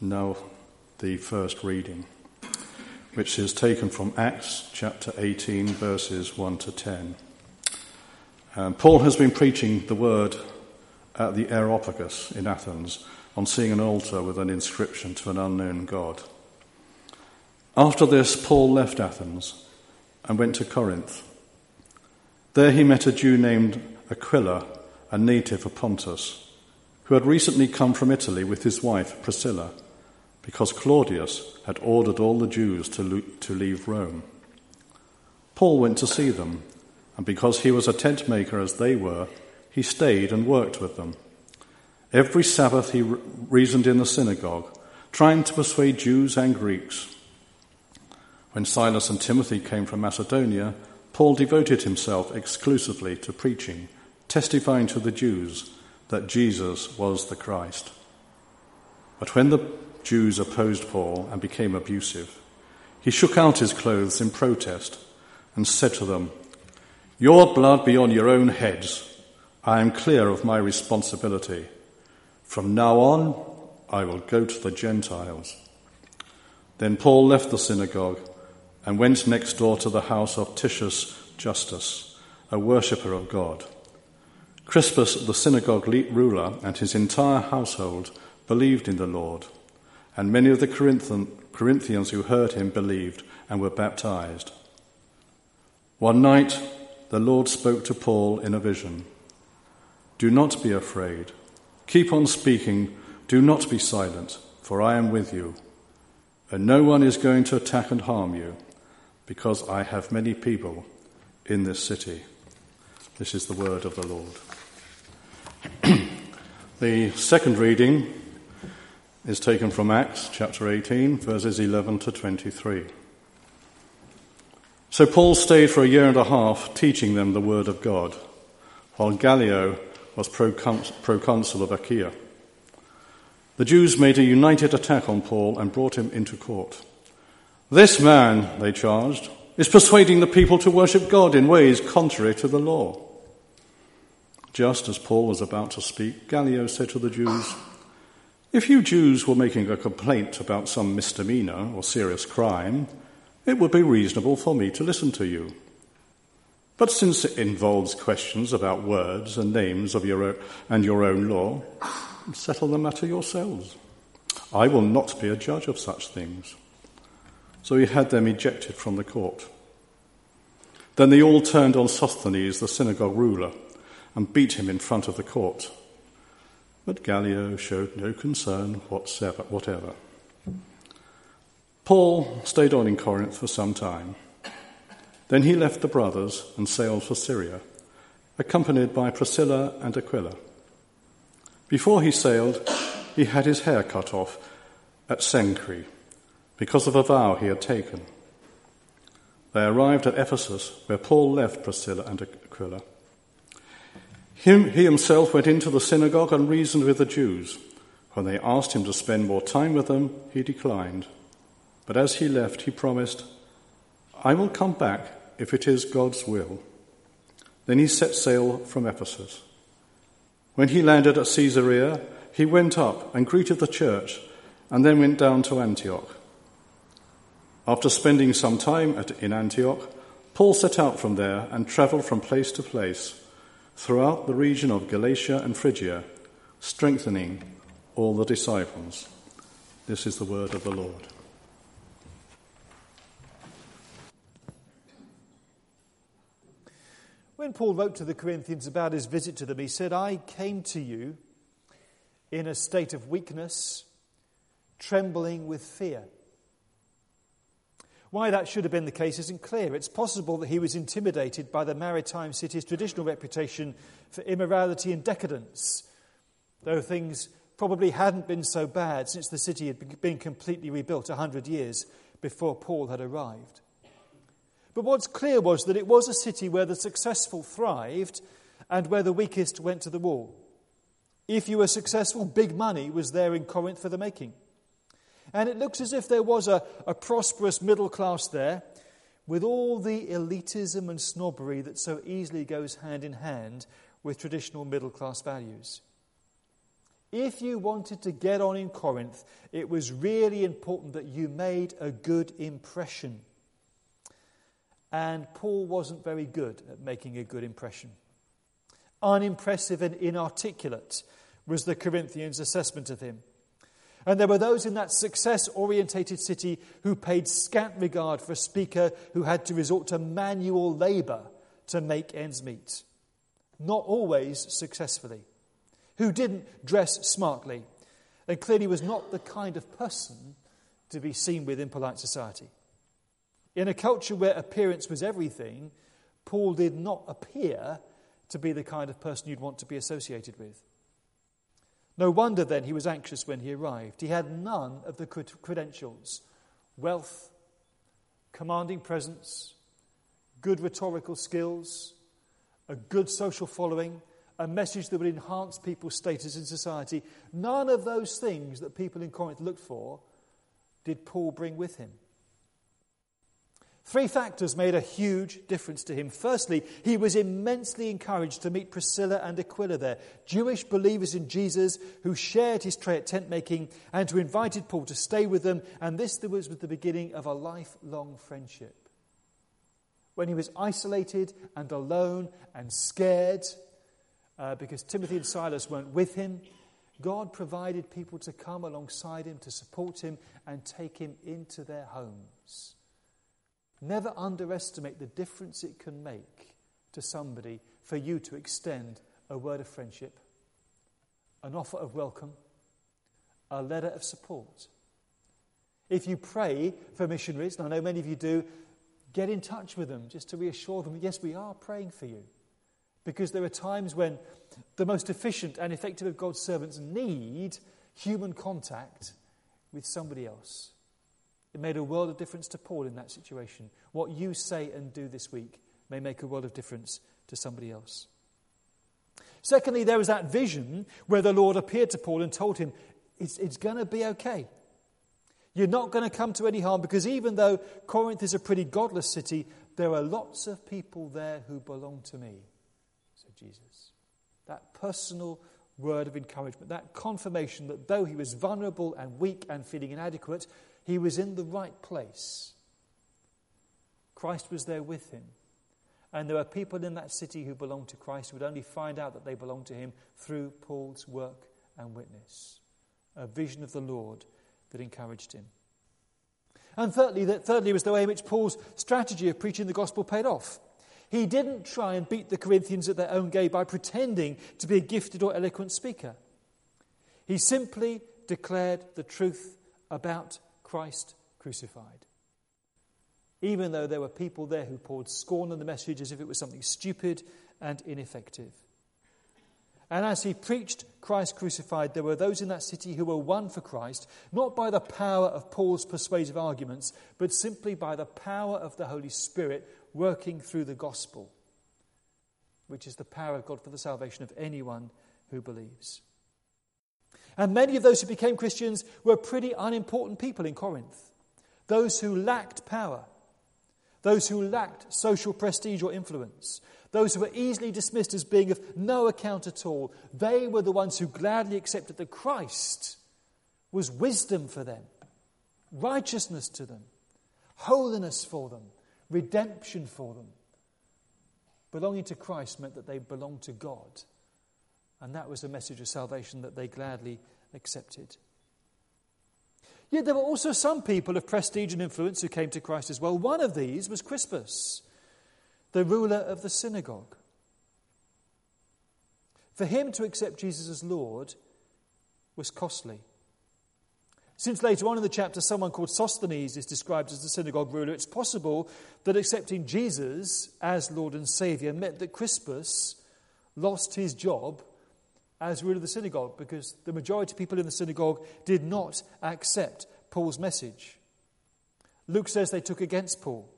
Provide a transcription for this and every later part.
Now, the first reading, which is taken from Acts chapter 18, verses 1 to 10. Um, Paul has been preaching the word at the Areopagus in Athens on seeing an altar with an inscription to an unknown God. After this, Paul left Athens and went to Corinth. There he met a Jew named Aquila, a native of Pontus, who had recently come from Italy with his wife Priscilla because Claudius had ordered all the Jews to, to leave Rome. Paul went to see them, and because he was a tent maker as they were, he stayed and worked with them. Every Sabbath he re- reasoned in the synagogue, trying to persuade Jews and Greeks. When Silas and Timothy came from Macedonia, Paul devoted himself exclusively to preaching, testifying to the Jews that Jesus was the Christ. But when the Jews opposed Paul and became abusive. He shook out his clothes in protest and said to them, Your blood be on your own heads. I am clear of my responsibility. From now on, I will go to the Gentiles. Then Paul left the synagogue and went next door to the house of Titius Justus, a worshipper of God. Crispus, the synagogue ruler, and his entire household believed in the Lord and many of the Corinthians who heard him believed and were baptized. One night, the Lord spoke to Paul in a vision Do not be afraid. Keep on speaking. Do not be silent, for I am with you. And no one is going to attack and harm you, because I have many people in this city. This is the word of the Lord. the second reading is taken from Acts chapter 18, verses 11 to 23. So Paul stayed for a year and a half teaching them the word of God, while Gallio was proconsul of Achaia. The Jews made a united attack on Paul and brought him into court. This man, they charged, is persuading the people to worship God in ways contrary to the law. Just as Paul was about to speak, Gallio said to the Jews, if you Jews were making a complaint about some misdemeanor or serious crime, it would be reasonable for me to listen to you. But since it involves questions about words and names of your own, and your own law, settle the matter yourselves. I will not be a judge of such things. So he had them ejected from the court. Then they all turned on Sosthenes, the synagogue ruler, and beat him in front of the court. But Gallio showed no concern whatever. Paul stayed on in Corinth for some time. Then he left the brothers and sailed for Syria, accompanied by Priscilla and Aquila. Before he sailed, he had his hair cut off at Cenchreae because of a vow he had taken. They arrived at Ephesus, where Paul left Priscilla and Aquila. He, he himself went into the synagogue and reasoned with the Jews. When they asked him to spend more time with them, he declined. But as he left, he promised, I will come back if it is God's will. Then he set sail from Ephesus. When he landed at Caesarea, he went up and greeted the church and then went down to Antioch. After spending some time at, in Antioch, Paul set out from there and traveled from place to place throughout the region of Galatia and Phrygia, strengthening all the disciples. This is the word of the Lord. When Paul wrote to the Corinthians about his visit to them, he said, I came to you in a state of weakness, trembling with fear. Why that should have been the case isn't clear. It's possible that he was intimidated by the maritime city's traditional reputation for immorality and decadence, though things probably hadn't been so bad since the city had been completely rebuilt a hundred years before Paul had arrived. But what's clear was that it was a city where the successful thrived and where the weakest went to the wall. If you were successful, big money was there in Corinth for the making. And it looks as if there was a, a prosperous middle class there with all the elitism and snobbery that so easily goes hand in hand with traditional middle class values. If you wanted to get on in Corinth, it was really important that you made a good impression. And Paul wasn't very good at making a good impression. Unimpressive and inarticulate was the Corinthians' assessment of him. And there were those in that success orientated city who paid scant regard for a speaker who had to resort to manual labor to make ends meet. Not always successfully. Who didn't dress smartly and clearly was not the kind of person to be seen with in polite society. In a culture where appearance was everything, Paul did not appear to be the kind of person you'd want to be associated with. No wonder then he was anxious when he arrived. He had none of the credentials wealth, commanding presence, good rhetorical skills, a good social following, a message that would enhance people's status in society. None of those things that people in Corinth looked for did Paul bring with him. Three factors made a huge difference to him. Firstly, he was immensely encouraged to meet Priscilla and Aquila there, Jewish believers in Jesus who shared his trade at tent making and who invited Paul to stay with them, and this was the beginning of a lifelong friendship. When he was isolated and alone and scared uh, because Timothy and Silas weren't with him, God provided people to come alongside him, to support him, and take him into their homes. Never underestimate the difference it can make to somebody for you to extend a word of friendship, an offer of welcome, a letter of support. If you pray for missionaries, and I know many of you do, get in touch with them just to reassure them that yes, we are praying for you. Because there are times when the most efficient and effective of God's servants need human contact with somebody else. It made a world of difference to Paul in that situation. What you say and do this week may make a world of difference to somebody else. Secondly, there was that vision where the Lord appeared to Paul and told him, It's, it's going to be okay. You're not going to come to any harm because even though Corinth is a pretty godless city, there are lots of people there who belong to me, said Jesus. That personal word of encouragement, that confirmation that though he was vulnerable and weak and feeling inadequate, he was in the right place. Christ was there with him. And there were people in that city who belonged to Christ who would only find out that they belonged to him through Paul's work and witness. A vision of the Lord that encouraged him. And thirdly, that thirdly was the way in which Paul's strategy of preaching the gospel paid off. He didn't try and beat the Corinthians at their own game by pretending to be a gifted or eloquent speaker. He simply declared the truth about Christ crucified. Even though there were people there who poured scorn on the message as if it was something stupid and ineffective. And as he preached Christ crucified, there were those in that city who were won for Christ, not by the power of Paul's persuasive arguments, but simply by the power of the Holy Spirit working through the gospel, which is the power of God for the salvation of anyone who believes. And many of those who became Christians were pretty unimportant people in Corinth. Those who lacked power, those who lacked social prestige or influence, those who were easily dismissed as being of no account at all, they were the ones who gladly accepted that Christ was wisdom for them, righteousness to them, holiness for them, redemption for them. Belonging to Christ meant that they belonged to God and that was a message of salvation that they gladly accepted. Yet there were also some people of prestige and influence who came to Christ as well. One of these was Crispus, the ruler of the synagogue. For him to accept Jesus as Lord was costly. Since later on in the chapter, someone called Sosthenes is described as the synagogue ruler, it's possible that accepting Jesus as Lord and Saviour meant that Crispus lost his job as ruler of the synagogue because the majority of people in the synagogue did not accept Paul's message. Luke says they took against Paul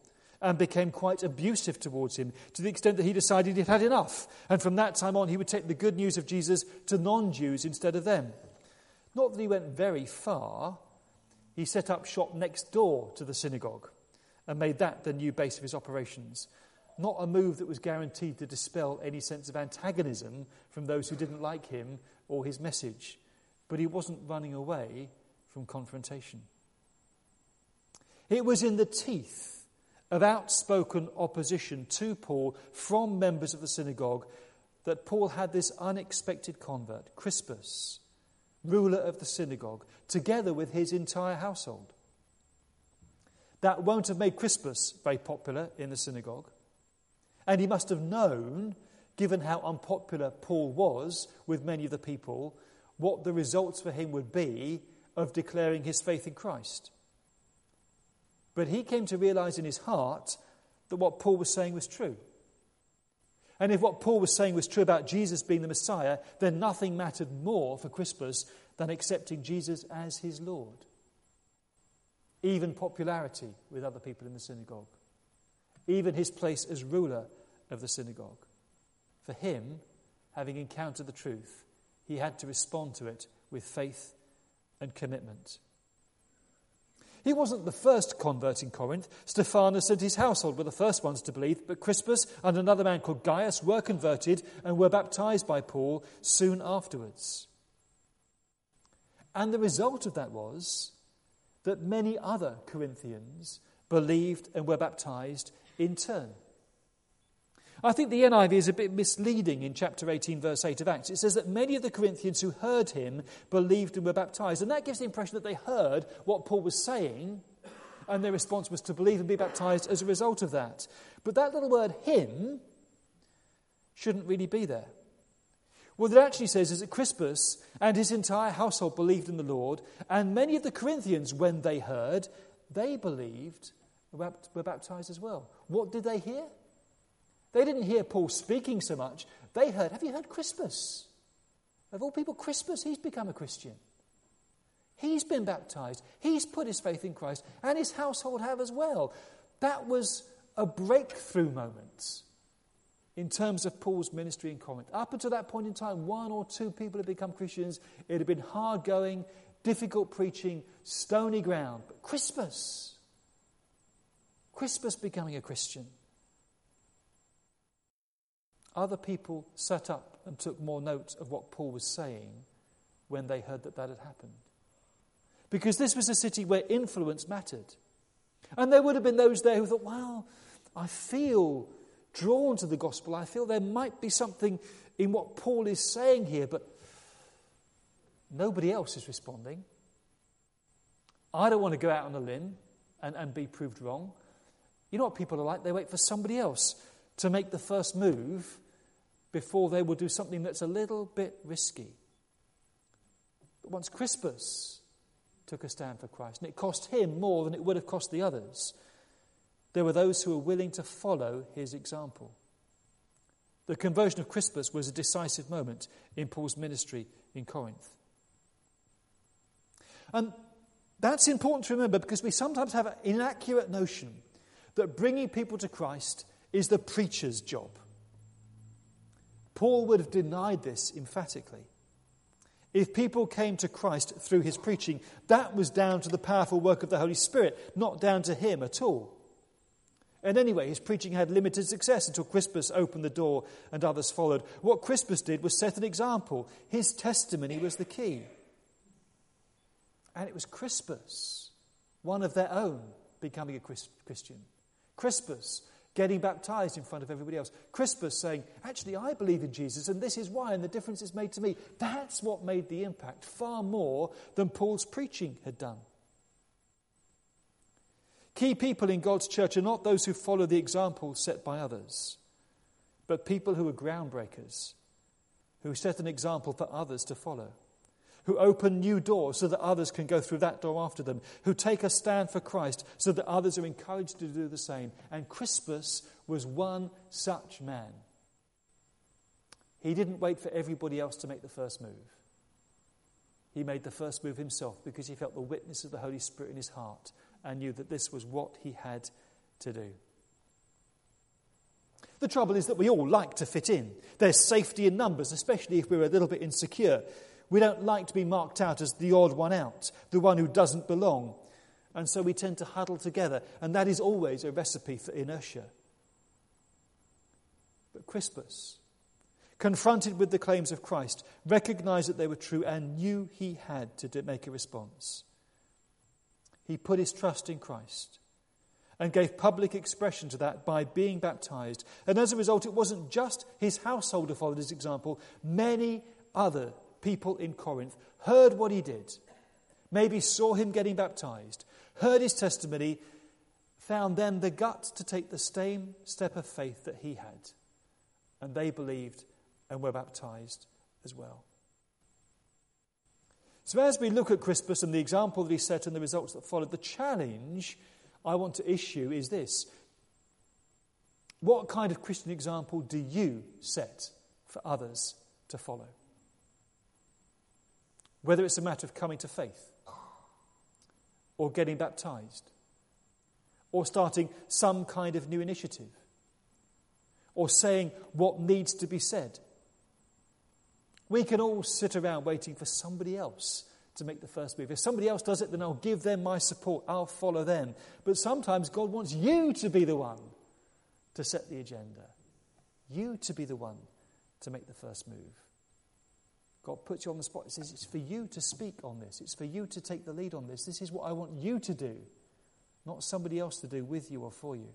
and became quite abusive towards him to the extent that he decided he'd had enough. And from that time on, he would take the good news of Jesus to non Jews instead of them. Not that he went very far, he set up shop next door to the synagogue and made that the new base of his operations not a move that was guaranteed to dispel any sense of antagonism from those who didn't like him or his message. but he wasn't running away from confrontation. It was in the teeth of outspoken opposition to Paul from members of the synagogue that Paul had this unexpected convert, Crispus, ruler of the synagogue, together with his entire household. That won't have made Crispus very popular in the synagogue. And he must have known, given how unpopular Paul was with many of the people, what the results for him would be of declaring his faith in Christ. But he came to realize in his heart that what Paul was saying was true. And if what Paul was saying was true about Jesus being the Messiah, then nothing mattered more for Crispus than accepting Jesus as his Lord. Even popularity with other people in the synagogue. Even his place as ruler of the synagogue. For him, having encountered the truth, he had to respond to it with faith and commitment. He wasn't the first convert in Corinth. Stephanas and his household were the first ones to believe, but Crispus and another man called Gaius were converted and were baptized by Paul soon afterwards. And the result of that was that many other Corinthians believed and were baptized in turn. I think the NIV is a bit misleading in chapter 18, verse 8 of Acts. It says that many of the Corinthians who heard him believed and were baptized. And that gives the impression that they heard what Paul was saying, and their response was to believe and be baptized as a result of that. But that little word, him, shouldn't really be there. What it actually says is that Crispus and his entire household believed in the Lord, and many of the Corinthians, when they heard, they believed, were baptized as well. What did they hear? They didn't hear Paul speaking so much. They heard, Have you heard Crispus? Of all people, Crispus, he's become a Christian. He's been baptized. He's put his faith in Christ, and his household have as well. That was a breakthrough moment in terms of Paul's ministry in Corinth. Up until that point in time, one or two people had become Christians. It had been hard going, difficult preaching, stony ground. But Crispus, Crispus becoming a Christian. Other people sat up and took more note of what Paul was saying when they heard that that had happened. Because this was a city where influence mattered. And there would have been those there who thought, well, I feel drawn to the gospel. I feel there might be something in what Paul is saying here, but nobody else is responding. I don't want to go out on a limb and, and be proved wrong. You know what people are like? They wait for somebody else to make the first move before they will do something that's a little bit risky. But once Crispus took a stand for Christ, and it cost him more than it would have cost the others, there were those who were willing to follow his example. The conversion of Crispus was a decisive moment in Paul's ministry in Corinth. And that's important to remember because we sometimes have an inaccurate notion that bringing people to Christ is the preacher's job. Paul would have denied this emphatically. If people came to Christ through his preaching, that was down to the powerful work of the Holy Spirit, not down to him at all. And anyway, his preaching had limited success until Crispus opened the door and others followed. What Crispus did was set an example. His testimony was the key. And it was Crispus, one of their own, becoming a Christian. Crispus, getting baptized in front of everybody else. Crispus saying, Actually, I believe in Jesus, and this is why, and the difference is made to me. That's what made the impact far more than Paul's preaching had done. Key people in God's church are not those who follow the example set by others, but people who are groundbreakers, who set an example for others to follow who open new doors so that others can go through that door after them, who take a stand for Christ so that others are encouraged to do the same. And Crispus was one such man. He didn't wait for everybody else to make the first move. He made the first move himself because he felt the witness of the Holy Spirit in his heart and knew that this was what he had to do. The trouble is that we all like to fit in. There's safety in numbers, especially if we're a little bit insecure. We don't like to be marked out as the odd one out, the one who doesn't belong. And so we tend to huddle together, and that is always a recipe for inertia. But Crispus, confronted with the claims of Christ, recognized that they were true, and knew he had to make a response. He put his trust in Christ and gave public expression to that by being baptized. And as a result, it wasn't just his household who followed his example, many other people in Corinth heard what he did, maybe saw him getting baptized, heard his testimony, found then the guts to take the same step of faith that he had. And they believed and were baptized as well. So, as we look at Crispus and the example that he set and the results that followed, the challenge I want to issue is this What kind of Christian example do you set for others to follow? Whether it's a matter of coming to faith, or getting baptized, or starting some kind of new initiative, or saying what needs to be said. We can all sit around waiting for somebody else to make the first move. If somebody else does it, then I'll give them my support. I'll follow them. But sometimes God wants you to be the one to set the agenda, you to be the one to make the first move. God puts you on the spot. He says, It's for you to speak on this. It's for you to take the lead on this. This is what I want you to do, not somebody else to do with you or for you.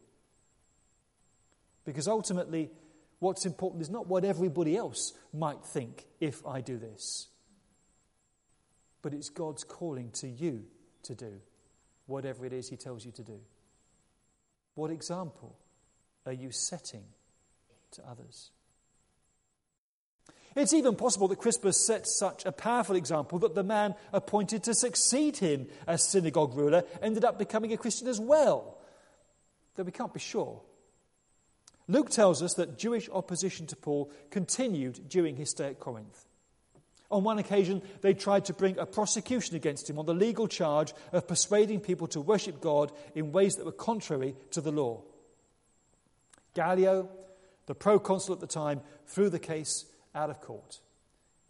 Because ultimately, what's important is not what everybody else might think if I do this but it's God's calling to you to do whatever it is He tells you to do. What example are you setting to others? It's even possible that Crispus set such a powerful example that the man appointed to succeed him as synagogue ruler ended up becoming a Christian as well, though we can't be sure. Luke tells us that Jewish opposition to Paul continued during his stay at Corinth. On one occasion, they tried to bring a prosecution against him on the legal charge of persuading people to worship God in ways that were contrary to the law. Gallio, the proconsul at the time, threw the case out of court.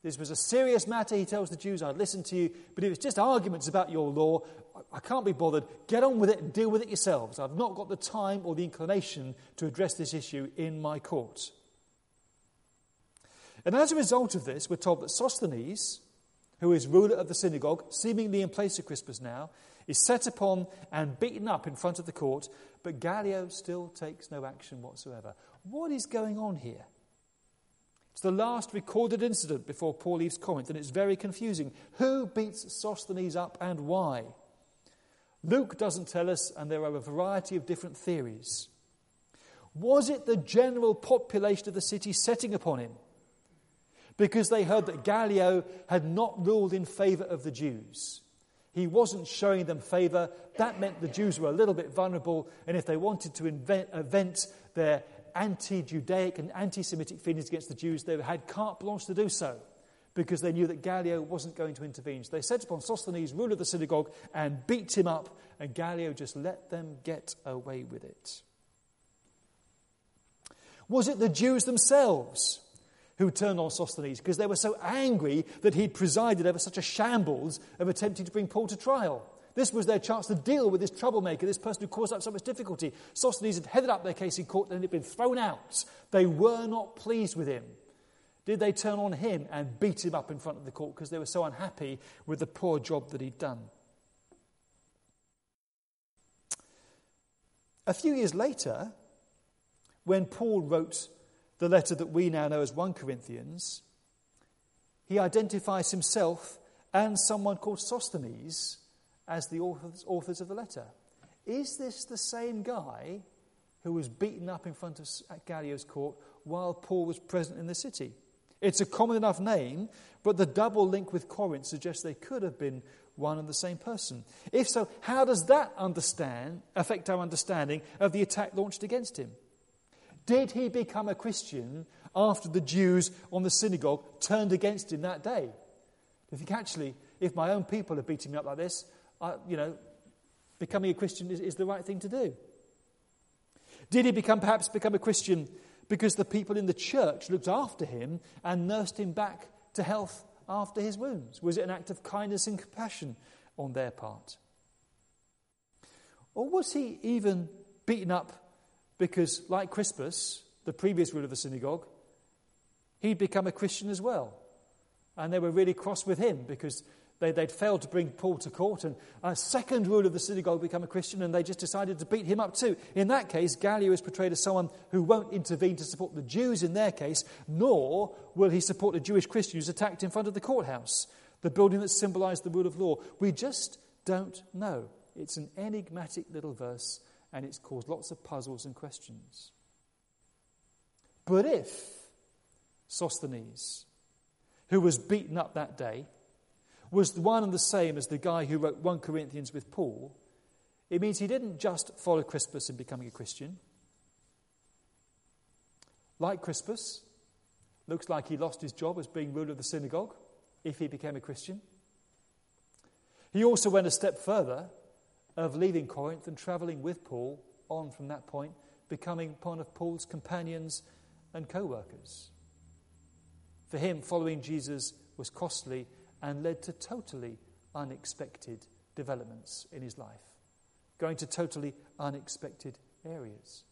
This was a serious matter, he tells the Jews. I'd listen to you, but if it's just arguments about your law, I can't be bothered. Get on with it and deal with it yourselves. I've not got the time or the inclination to address this issue in my court. And as a result of this, we're told that Sosthenes, who is ruler of the synagogue, seemingly in place of Crispus now, is set upon and beaten up in front of the court, but Gallio still takes no action whatsoever. What is going on here? It's the last recorded incident before Paul leaves Corinth, and it's very confusing. Who beats Sosthenes up and why? Luke doesn't tell us, and there are a variety of different theories. Was it the general population of the city setting upon him? because they heard that Gallio had not ruled in favor of the Jews. He wasn't showing them favor. That meant the Jews were a little bit vulnerable, and if they wanted to invent, uh, vent their anti Judaic and anti Semitic feelings against the Jews, they had carte blanche to do so because they knew that Gallio wasn't going to intervene. So they set upon Sosthenes, ruler of the synagogue, and beat him up, and Gallio just let them get away with it. Was it the Jews themselves who turned on Sosthenes because they were so angry that he'd presided over such a shambles of attempting to bring Paul to trial. This was their chance to deal with this troublemaker, this person who caused up so much difficulty. Sosthenes had headed up their case in court and it had been thrown out. They were not pleased with him. Did they turn on him and beat him up in front of the court because they were so unhappy with the poor job that he'd done? A few years later, when Paul wrote the letter that we now know as 1 Corinthians, he identifies himself and someone called Sosthenes as the authors, authors of the letter. Is this the same guy who was beaten up in front of Gallio's court while Paul was present in the city? It's a common enough name, but the double link with Corinth suggests they could have been one and the same person. If so, how does that understand affect our understanding of the attack launched against him? Did he become a Christian after the Jews on the synagogue turned against him that day? I think actually, if my own people are beating me up like this, You know, becoming a Christian is, is the right thing to do. Did he become perhaps become a Christian because the people in the church looked after him and nursed him back to health after his wounds? Was it an act of kindness and compassion on their part? Or was he even beaten up because, like Crispus, the previous ruler of the synagogue, he'd become a Christian as well. And they were really cross with him because they, would failed to bring Paul to court. And a second ruler of the synagogue became a Christian, and they just decided to beat him up too. In that case, Gallio is portrayed as someone who won't intervene to support the Jews in their case, nor will he support a Jewish Christian who's attacked in front of the courthouse, the building that symbolized the rule of law. We just don't know. It's an enigmatic little verse, and it's caused lots of puzzles and questions. But if Sosthenes, who was beaten up that day, was one and the same as the guy who wrote 1 Corinthians with Paul, it means he didn't just follow Crispus in becoming a Christian. Like Crispus, looks like he lost his job as being ruler of the synagogue if he became a Christian. He also went a step further of leaving Corinth and traveling with Paul on from that point, becoming one of Paul's companions and co workers. For him, following Jesus was costly and led to totally unexpected developments in his life, going to totally unexpected areas.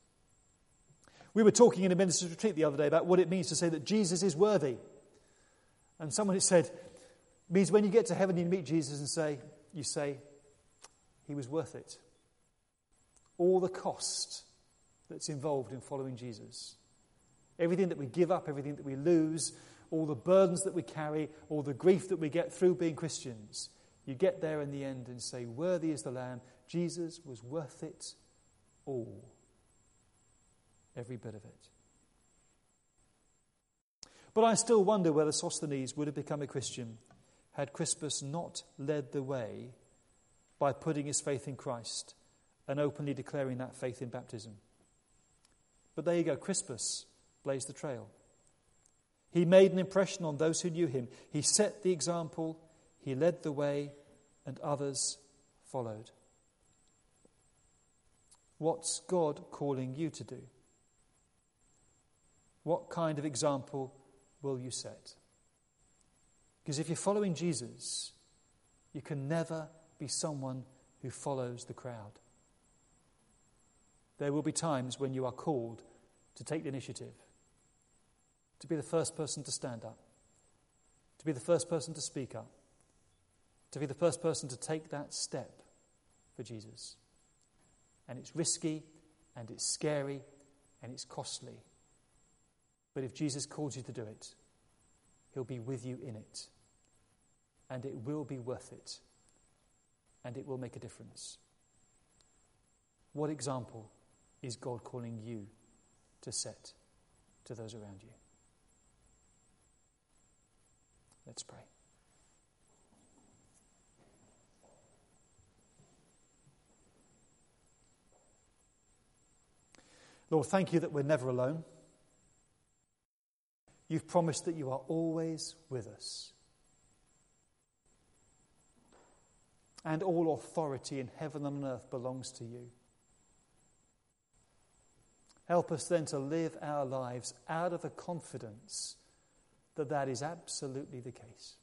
We were talking in a minister's retreat the other day about what it means to say that Jesus is worthy. And someone had said, means when you get to heaven, you meet Jesus and say, you say, he was worth it. All the cost that's involved in following Jesus. Everything that we give up, everything that we lose, all the burdens that we carry, all the grief that we get through being Christians, you get there in the end and say, Worthy is the Lamb. Jesus was worth it all. Every bit of it. But I still wonder whether Sosthenes would have become a Christian had Crispus not led the way by putting his faith in Christ and openly declaring that faith in baptism. But there you go, Crispus blazed the trail. He made an impression on those who knew him. He set the example, he led the way, and others followed. What's God calling you to do? What kind of example will you set? Because if you're following Jesus, you can never be someone who follows the crowd. There will be times when you are called to take the initiative to be the first person to stand up, to be the first person to speak up, to be the first person to take that step for Jesus. And it's risky, and it's scary, and it's costly. But if Jesus calls you to do it, He'll be with you in it. And it will be worth it. And it will make a difference. What example is God calling you to set to those around you? Let's pray. Lord, thank you that we're never alone. You've promised that you are always with us. And all authority in heaven and on earth belongs to you. Help us then to live our lives out of the confidence that that is absolutely the case.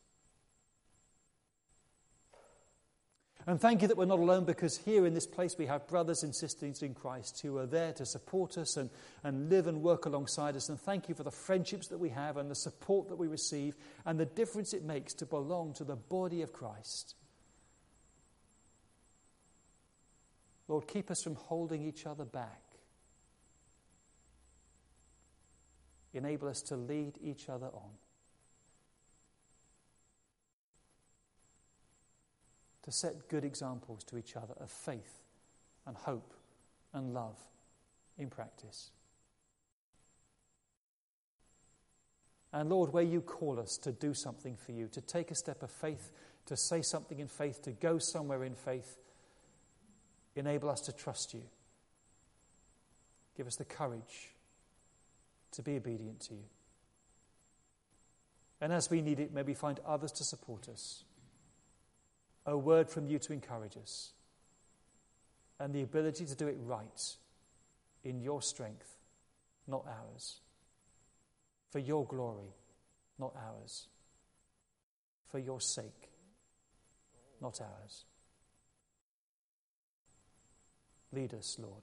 And thank you that we're not alone because here in this place we have brothers and sisters in Christ who are there to support us and, and live and work alongside us. And thank you for the friendships that we have and the support that we receive and the difference it makes to belong to the body of Christ. Lord, keep us from holding each other back. Enable us to lead each other on. to set good examples to each other of faith and hope and love in practice. And Lord, where you call us to do something for you, to take a step of faith, to say something in faith, to go somewhere in faith, enable us to trust you. Give us the courage to be obedient to you. And as we need it, may we find others to support us a word from you to encourage us, and the ability to do it right in your strength, not ours. For your glory, not ours. For your sake, not ours. Lead us, Lord.